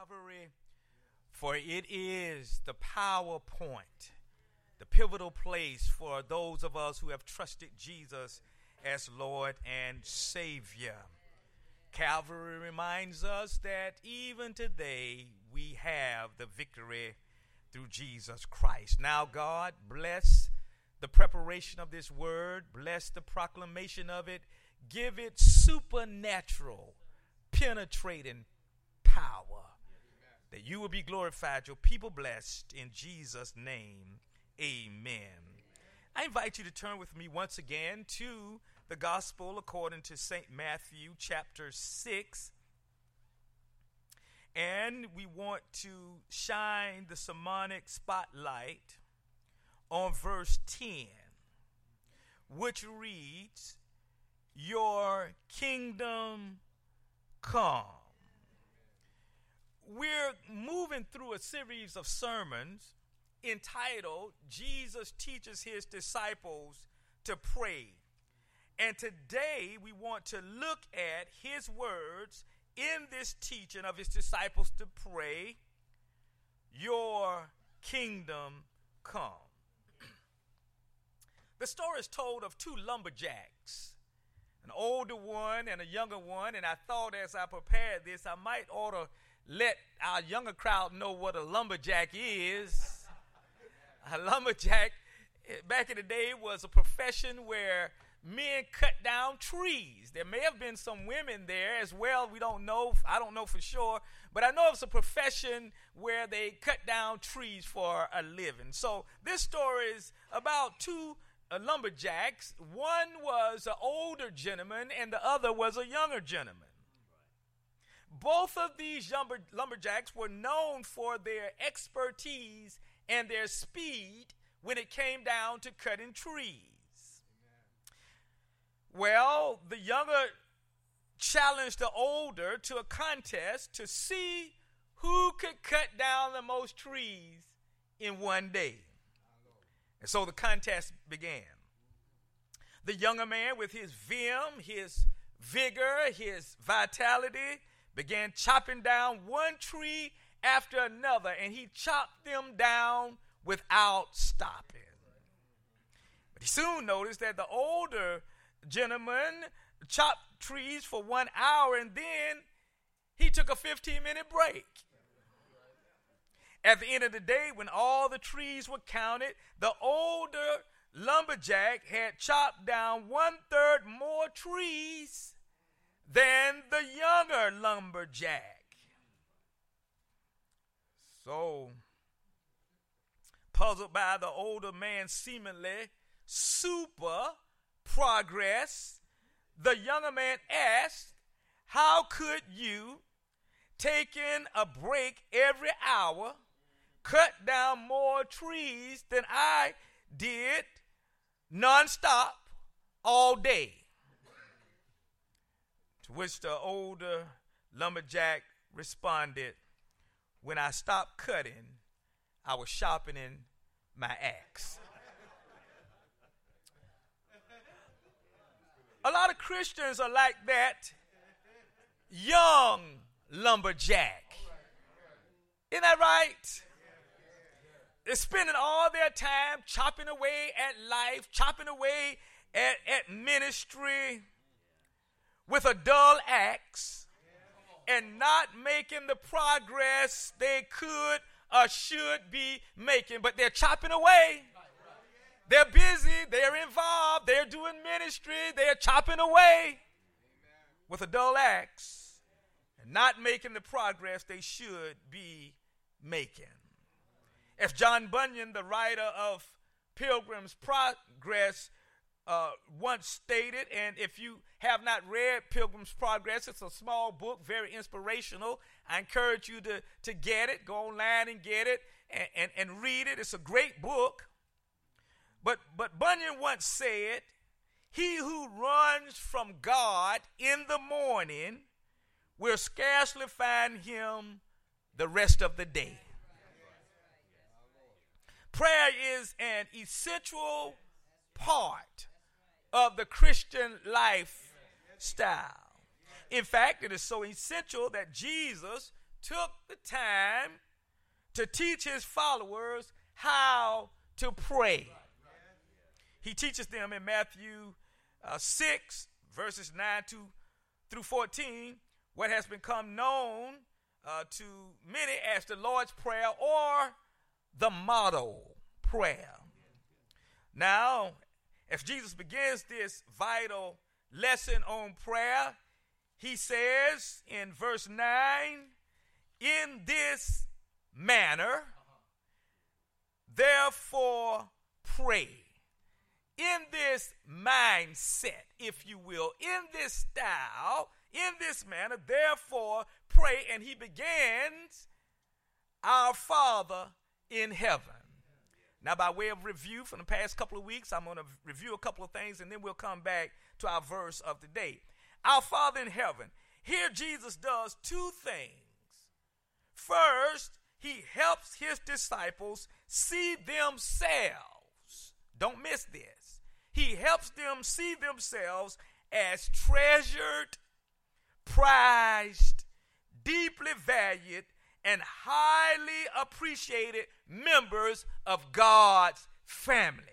Calvary, for it is the power point, the pivotal place for those of us who have trusted Jesus as Lord and Savior. Calvary reminds us that even today we have the victory through Jesus Christ. Now, God, bless the preparation of this word, bless the proclamation of it, give it supernatural, penetrating power that you will be glorified, your people blessed. In Jesus' name, amen. I invite you to turn with me once again to the Gospel according to St. Matthew, chapter 6. And we want to shine the sermonic spotlight on verse 10, which reads, Your kingdom come we're moving through a series of sermons entitled Jesus Teaches His Disciples to Pray. And today we want to look at his words in this teaching of his disciples to pray, Your kingdom come. the story is told of two lumberjacks, an older one and a younger one. And I thought as I prepared this, I might to let our younger crowd know what a lumberjack is. A lumberjack, back in the day, was a profession where men cut down trees. There may have been some women there as well. We don't know. I don't know for sure. But I know it's a profession where they cut down trees for a living. So this story is about two uh, lumberjacks. One was an older gentleman, and the other was a younger gentleman. Both of these lumber, lumberjacks were known for their expertise and their speed when it came down to cutting trees. Well, the younger challenged the older to a contest to see who could cut down the most trees in one day. And so the contest began. The younger man, with his vim, his vigor, his vitality, began chopping down one tree after another, and he chopped them down without stopping. But he soon noticed that the older gentleman chopped trees for one hour and then he took a 15 minute break. At the end of the day, when all the trees were counted, the older lumberjack had chopped down one third more trees than the younger lumberjack. So, puzzled by the older man's seemingly super progress, the younger man asked, How could you, taking a break every hour, cut down more trees than I did nonstop all day? To which the older lumberjack responded, When I stopped cutting, I was sharpening my axe. A lot of Christians are like that young lumberjack. Isn't that right? They're spending all their time chopping away at life, chopping away at, at ministry, with a dull axe and not making the progress they could or should be making, but they're chopping away. They're busy, they're involved, they're doing ministry, they're chopping away with a dull axe and not making the progress they should be making. If John Bunyan, the writer of Pilgrim's Progress, uh, once stated, and if you have not read Pilgrim's Progress, it's a small book, very inspirational. I encourage you to, to get it, go online and get it and, and, and read it. It's a great book. But, but Bunyan once said, He who runs from God in the morning will scarcely find him the rest of the day. Prayer is an essential part of the Christian lifestyle. In fact, it is so essential that Jesus took the time to teach his followers how to pray. He teaches them in Matthew uh, 6, verses 9 to, through 14, what has become known uh, to many as the Lord's Prayer or the model prayer. Now, as Jesus begins this vital lesson on prayer, he says in verse 9, in this manner, therefore pray. In this mindset, if you will, in this style, in this manner, therefore pray. And he begins, Our Father in heaven. Now, by way of review from the past couple of weeks, I'm going to review a couple of things and then we'll come back to our verse of the day. Our Father in heaven. Here, Jesus does two things. First, he helps his disciples see themselves. Don't miss this. He helps them see themselves as treasured, prized, deeply valued, and highly appreciated members of God's family.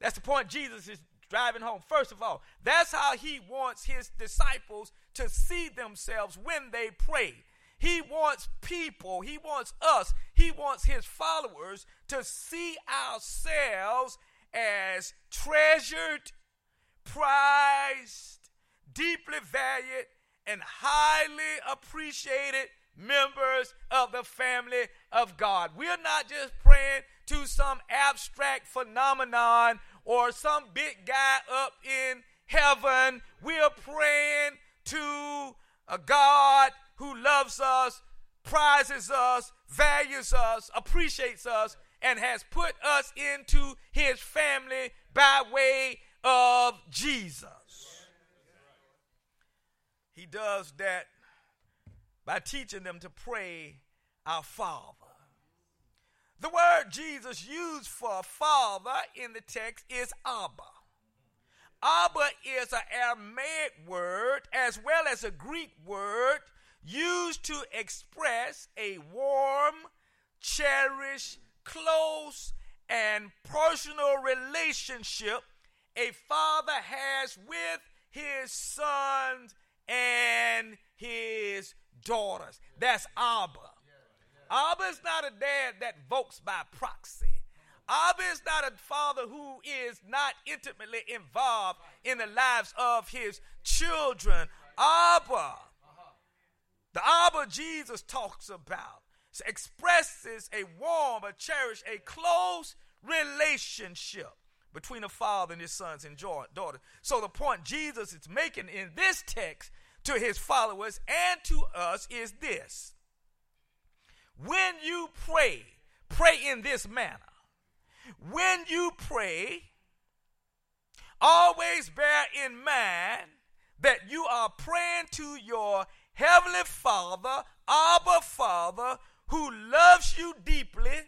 That's the point Jesus is driving home. First of all, that's how he wants his disciples to see themselves when they pray. He wants people, he wants us, he wants his followers to see ourselves as treasured, prized, deeply valued, and highly appreciated members of the family of God. We're not just praying to some abstract phenomenon or some big guy up in heaven. We're praying to a God who loves us, prizes us, values us, appreciates us, and has put us into his family by way of Jesus. He does that by teaching them to pray our Father. The word Jesus used for father in the text is Abba. Abba is an Aramaic word as well as a Greek word used to express a warm, cherished, close, and personal relationship a father has with his sons and his daughters. That's Abba. Abba is not a dad that votes by proxy. Abba is not a father who is not intimately involved in the lives of his children. Abba, the Abba Jesus talks about, expresses a warm, a cherished, a close relationship between a father and his sons and daughters. So the point Jesus is making in this text to his followers and to us is this. When you pray, pray in this manner. When you pray, always bear in mind that you are praying to your heavenly Father, Abba Father, who loves you deeply,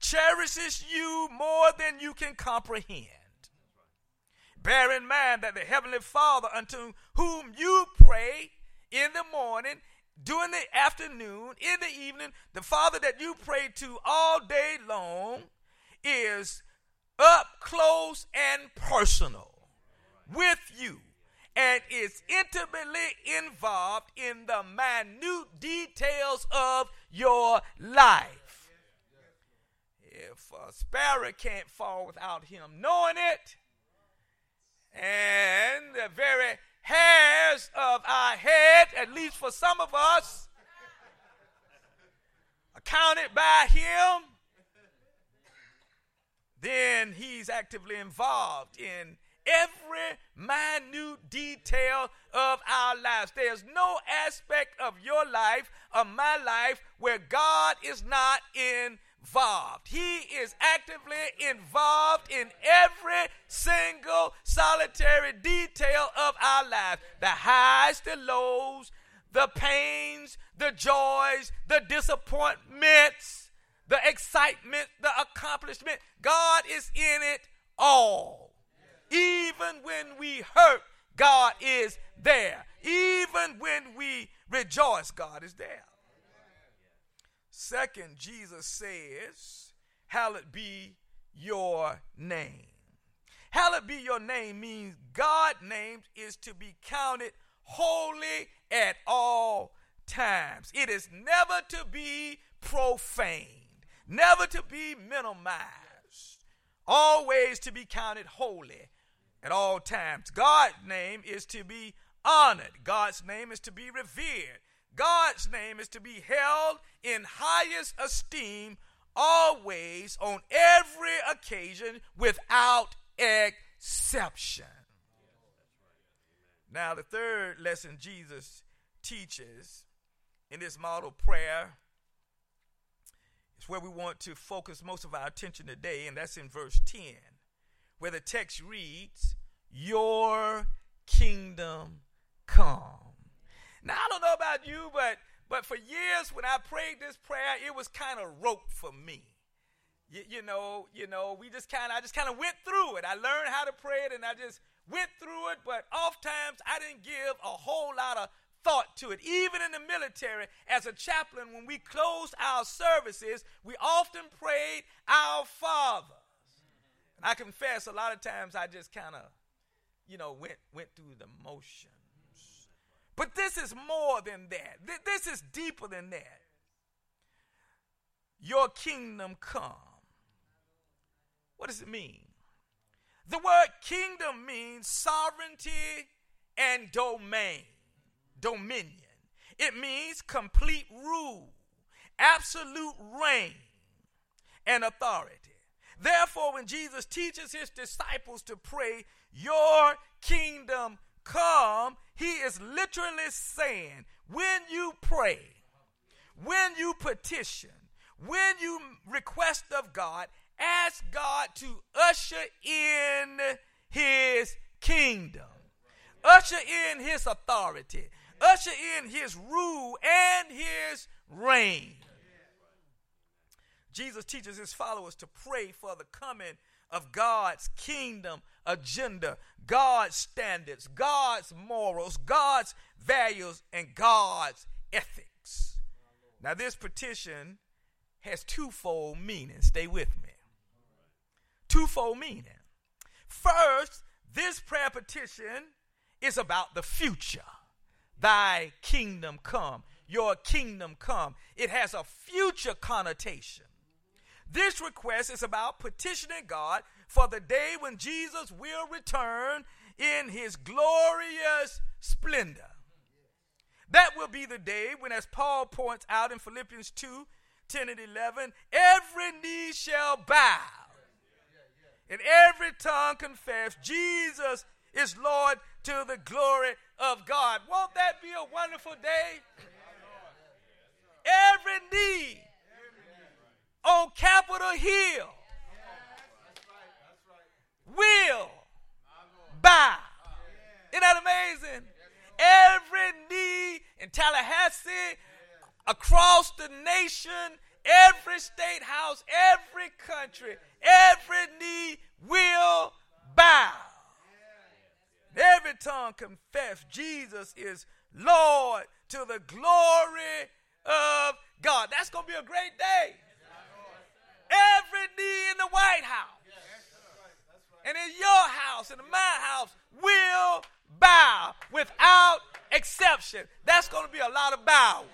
cherishes you more than you can comprehend. Bear in mind that the Heavenly Father, unto whom you pray in the morning, during the afternoon, in the evening, the Father that you pray to all day long is up close and personal with you and is intimately involved in the minute details of your life. If a sparrow can't fall without him knowing it, and the very hairs of our head, at least for some of us, accounted by Him, then He's actively involved in every minute detail of our lives. There's no aspect of your life, of my life, where God is not in involved. He is actively involved in every single solitary detail of our life the highs, the lows, the pains, the joys, the disappointments, the excitement, the accomplishment. God is in it all. Even when we hurt, God is there. Even when we rejoice, God is there. Second, Jesus says, Hallowed be your name. Hallowed be your name means God named is to be counted holy at all times. It is never to be profaned, never to be minimized, always to be counted holy at all times. God's name is to be honored, God's name is to be revered, God's name is to be held in highest esteem always on every occasion without exception. Now, the third lesson Jesus teaches in this model prayer is where we want to focus most of our attention today, and that's in verse 10, where the text reads, Your kingdom come. Now, I don't know about you, but but for years when I prayed this prayer, it was kind of rote for me. You, you, know, you know, we just kind of, I just kind of went through it. I learned how to pray it, and I just went through it. But oftentimes, I didn't give a whole lot of thought to it. Even in the military, as a chaplain, when we closed our services, we often prayed our fathers. And I confess, a lot of times I just kind of, you know, went went through the motions. But this is more than that. This is deeper than that. Your kingdom come. What does it mean? The word kingdom means sovereignty and domain dominion. It means complete rule, absolute reign, and authority. Therefore, when Jesus teaches his disciples to pray, Your kingdom come, he is literally saying, when you pray, when you petition, when you request of God, ask God to usher in his kingdom, usher in his authority, usher in his rule and his reign. Jesus teaches his followers to pray for the coming of God's kingdom agenda, God's standards, God's morals, God's values, and God's ethics. Now, this petition has twofold meaning. Stay with me. Twofold meaning. First, this prayer petition is about the future. Thy kingdom come, your kingdom come. It has a future connotation. This request is about petitioning God for the day when Jesus will return in his glorious splendor. That will be the day when, as Paul points out in Philippians 2 10 and 11, every knee shall bow and every tongue confess Jesus is Lord to the glory of God. Won't that be a wonderful day? Every knee on Capitol Hill will bow. Isn't that amazing? Every knee in Tallahassee, across the nation, every state house, every country, every knee will bow. Every tongue confess Jesus is Lord to the glory of God. That's going to be a great day. Every knee in the White House and in your house and in my house will bow without exception. That's going to be a lot of bowing.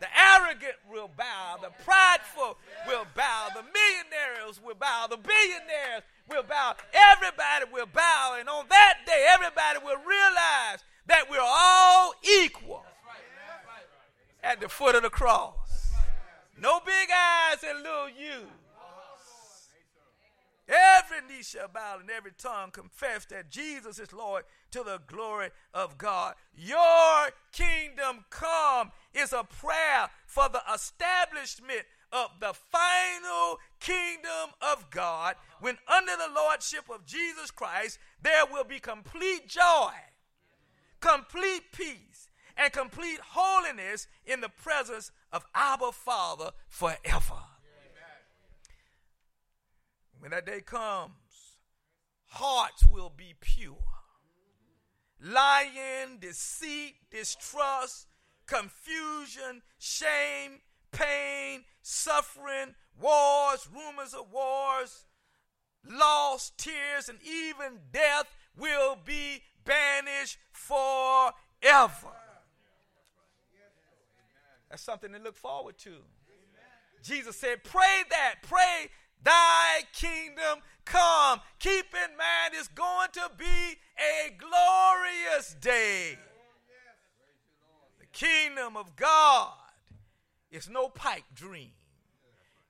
The arrogant will bow. The prideful will bow. The millionaires will bow. The billionaires will bow. Everybody will bow. And on that day, everybody will realize that we're all equal at the foot of the cross. No big eyes and little you. Every knee shall bow and every tongue confess that Jesus is Lord to the glory of God. Your kingdom come is a prayer for the establishment of the final kingdom of God when under the lordship of Jesus Christ there will be complete joy, complete peace, and complete holiness in the presence of our Father forever. When that day comes, hearts will be pure. Lying, deceit, distrust, confusion, shame, pain, suffering, wars, rumors of wars, loss, tears, and even death will be banished forever. That's something to look forward to. Jesus said, Pray that, pray thy kingdom come. Keep in mind, it's going to be a glorious day. The kingdom of God is no pipe dream.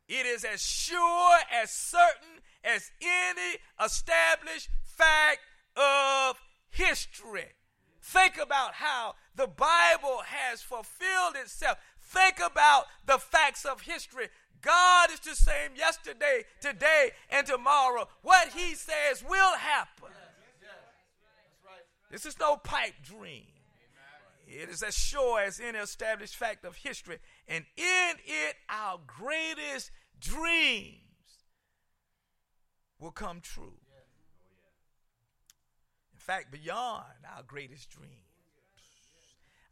It is as sure, as certain as any established fact of history. Think about how the Bible has fulfilled itself. Think about the facts of history. God is the same yesterday, today, and tomorrow. What He says will happen. This is no pipe dream. It is as sure as any established fact of history. And in it, our greatest dreams will come true. In fact, beyond our greatest dreams.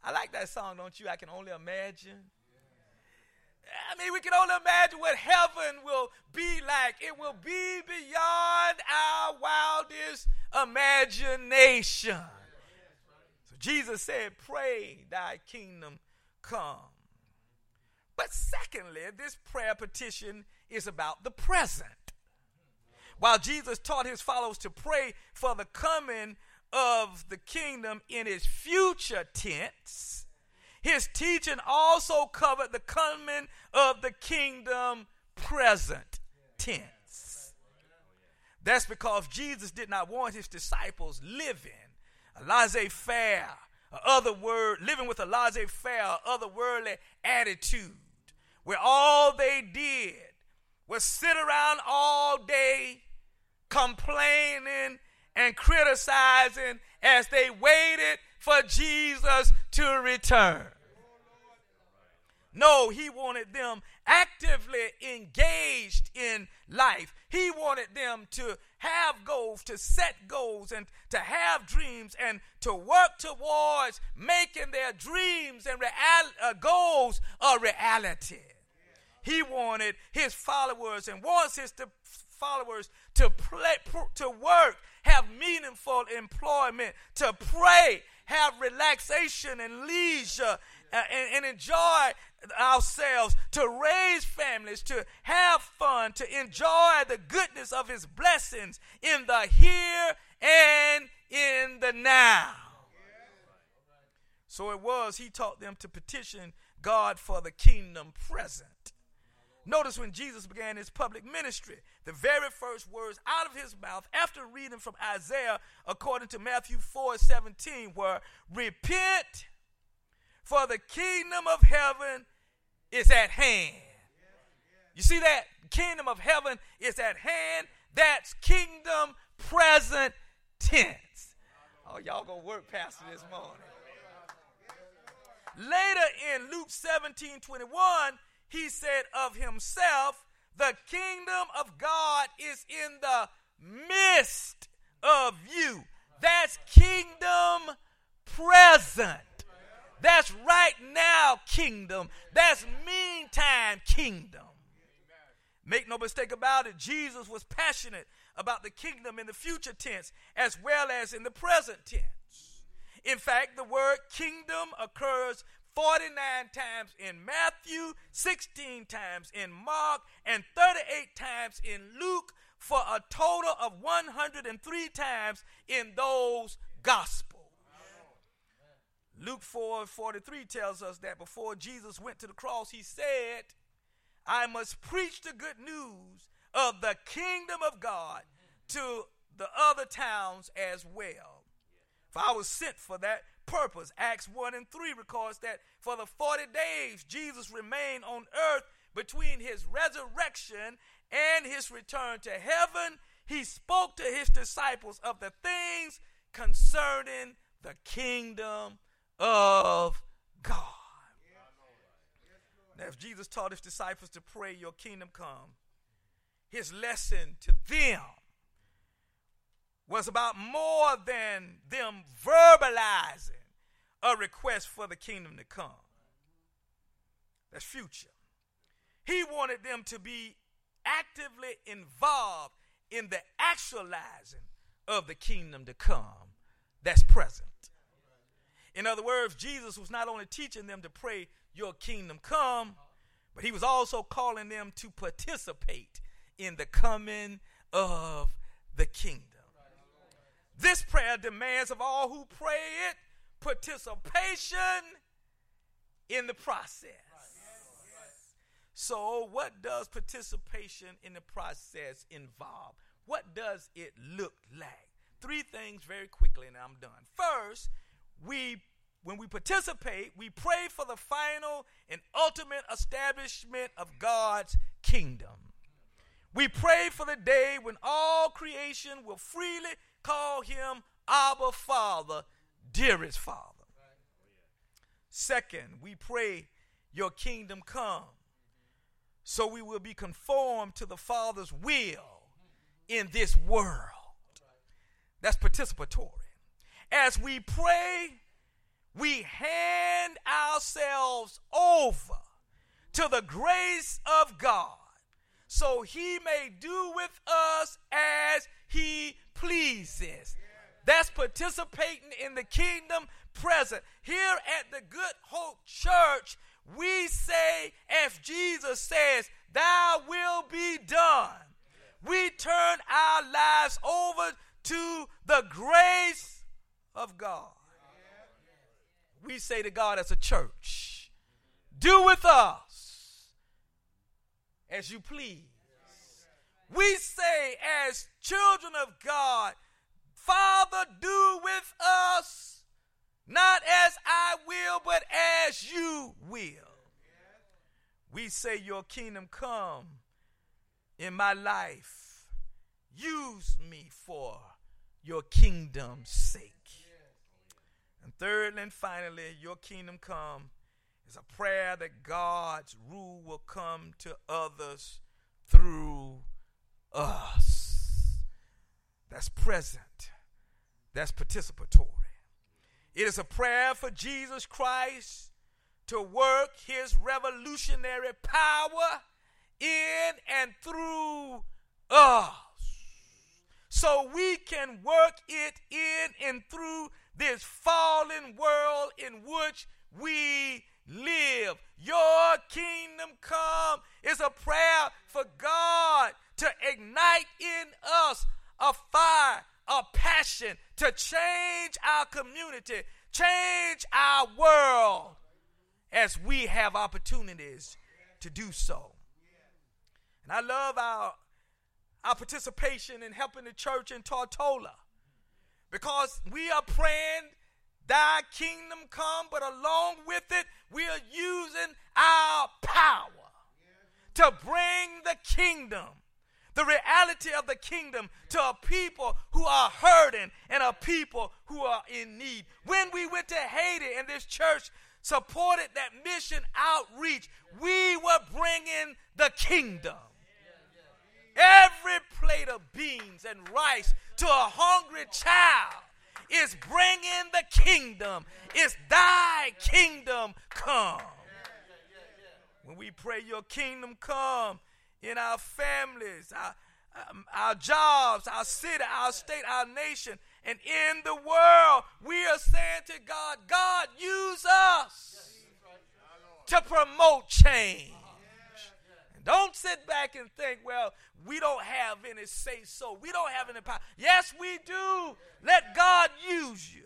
I like that song, don't you? I can only imagine. I mean, we can only imagine what heaven will be like. It will be beyond our wildest imagination. So Jesus said, Pray thy kingdom come. But secondly, this prayer petition is about the present. While Jesus taught his followers to pray for the coming of the kingdom in its future tense, his teaching also covered the coming of the kingdom present tense. That's because Jesus did not want his disciples living a laissez faire, other word, living with a laissez faire, otherworldly attitude, where all they did was sit around all day complaining and criticizing as they waited for Jesus to return. No, he wanted them actively engaged in life. He wanted them to have goals, to set goals, and to have dreams, and to work towards making their dreams and real, uh, goals a reality. He wanted his followers and wants his to, followers to play, to work, have meaningful employment, to pray, have relaxation and leisure, uh, and, and enjoy ourselves, to raise families, to have fun, to enjoy the goodness of His blessings in the here and in the now. So it was, He taught them to petition God for the kingdom present. Notice when Jesus began his public ministry, the very first words out of his mouth after reading from Isaiah, according to Matthew 4 17, were, Repent, for the kingdom of heaven is at hand. You see that? Kingdom of heaven is at hand. That's kingdom present tense. Oh, y'all gonna work pastor this morning. Later in Luke 17 21, he said of himself, The kingdom of God is in the midst of you. That's kingdom present. That's right now kingdom. That's meantime kingdom. Make no mistake about it, Jesus was passionate about the kingdom in the future tense as well as in the present tense. In fact, the word kingdom occurs 49 times in Matthew, 16 times in Mark, and 38 times in Luke, for a total of 103 times in those Gospels. Luke 4 43 tells us that before Jesus went to the cross, he said, I must preach the good news of the kingdom of God to the other towns as well. For I was sent for that purpose. Acts 1 and 3 records that for the 40 days Jesus remained on earth between his resurrection and his return to heaven. He spoke to his disciples of the things concerning the kingdom of God. Now, if Jesus taught his disciples to pray, Your kingdom come, his lesson to them was about more than them verbalizing a request for the kingdom to come. That's future. He wanted them to be actively involved in the actualizing of the kingdom to come that's present. In other words, Jesus was not only teaching them to pray, Your kingdom come, but he was also calling them to participate in the coming of the kingdom. This prayer demands of all who pray it participation in the process. So, what does participation in the process involve? What does it look like? Three things very quickly, and I'm done. First, we when we participate, we pray for the final and ultimate establishment of God's kingdom. We pray for the day when all creation will freely call him Abba Father, dearest Father. Second, we pray your kingdom come so we will be conformed to the Father's will in this world. That's participatory. As we pray, we hand ourselves over to the grace of God so he may do with us as he pleases. That's participating in the kingdom present. Here at the Good Hope Church, we say, as Jesus says, Thy will be done. We turn our lives over to the grace of God we say to God as a church, do with us as you please. We say as children of God, Father, do with us not as I will, but as you will. We say, Your kingdom come in my life. Use me for your kingdom's sake. And thirdly and finally, your kingdom come is a prayer that God's rule will come to others through us. That's present. That's participatory. It is a prayer for Jesus Christ to work his revolutionary power in and through us so we can work it in and through this fallen world in which we live. Your kingdom come is a prayer for God to ignite in us a fire, a passion to change our community, change our world as we have opportunities to do so. And I love our, our participation in helping the church in Tortola because we are praying thy kingdom come, but along with it, we are using our power to bring the kingdom, the reality of the kingdom, to a people who are hurting and a people who are in need. When we went to Haiti and this church supported that mission outreach, we were bringing the kingdom. Every plate of beans and rice to a hungry child is bringing the kingdom. It's thy kingdom come. When we pray, Your kingdom come in our families, our, um, our jobs, our city, our state, our nation, and in the world, we are saying to God, God, use us to promote change. Don't sit back and think, well, we don't have any say so. We don't have any power. Yes, we do. Let God use you.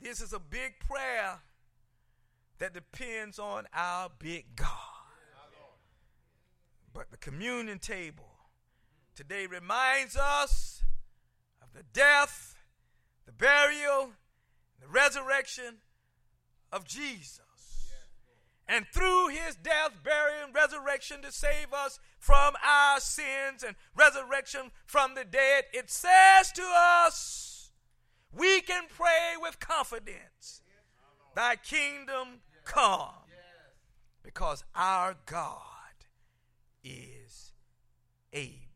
This is a big prayer that depends on our big God. But the communion table. Today reminds us of the death, the burial, the resurrection of Jesus. And through his death, burial, and resurrection to save us from our sins and resurrection from the dead, it says to us, we can pray with confidence, Thy kingdom come, because our God is able.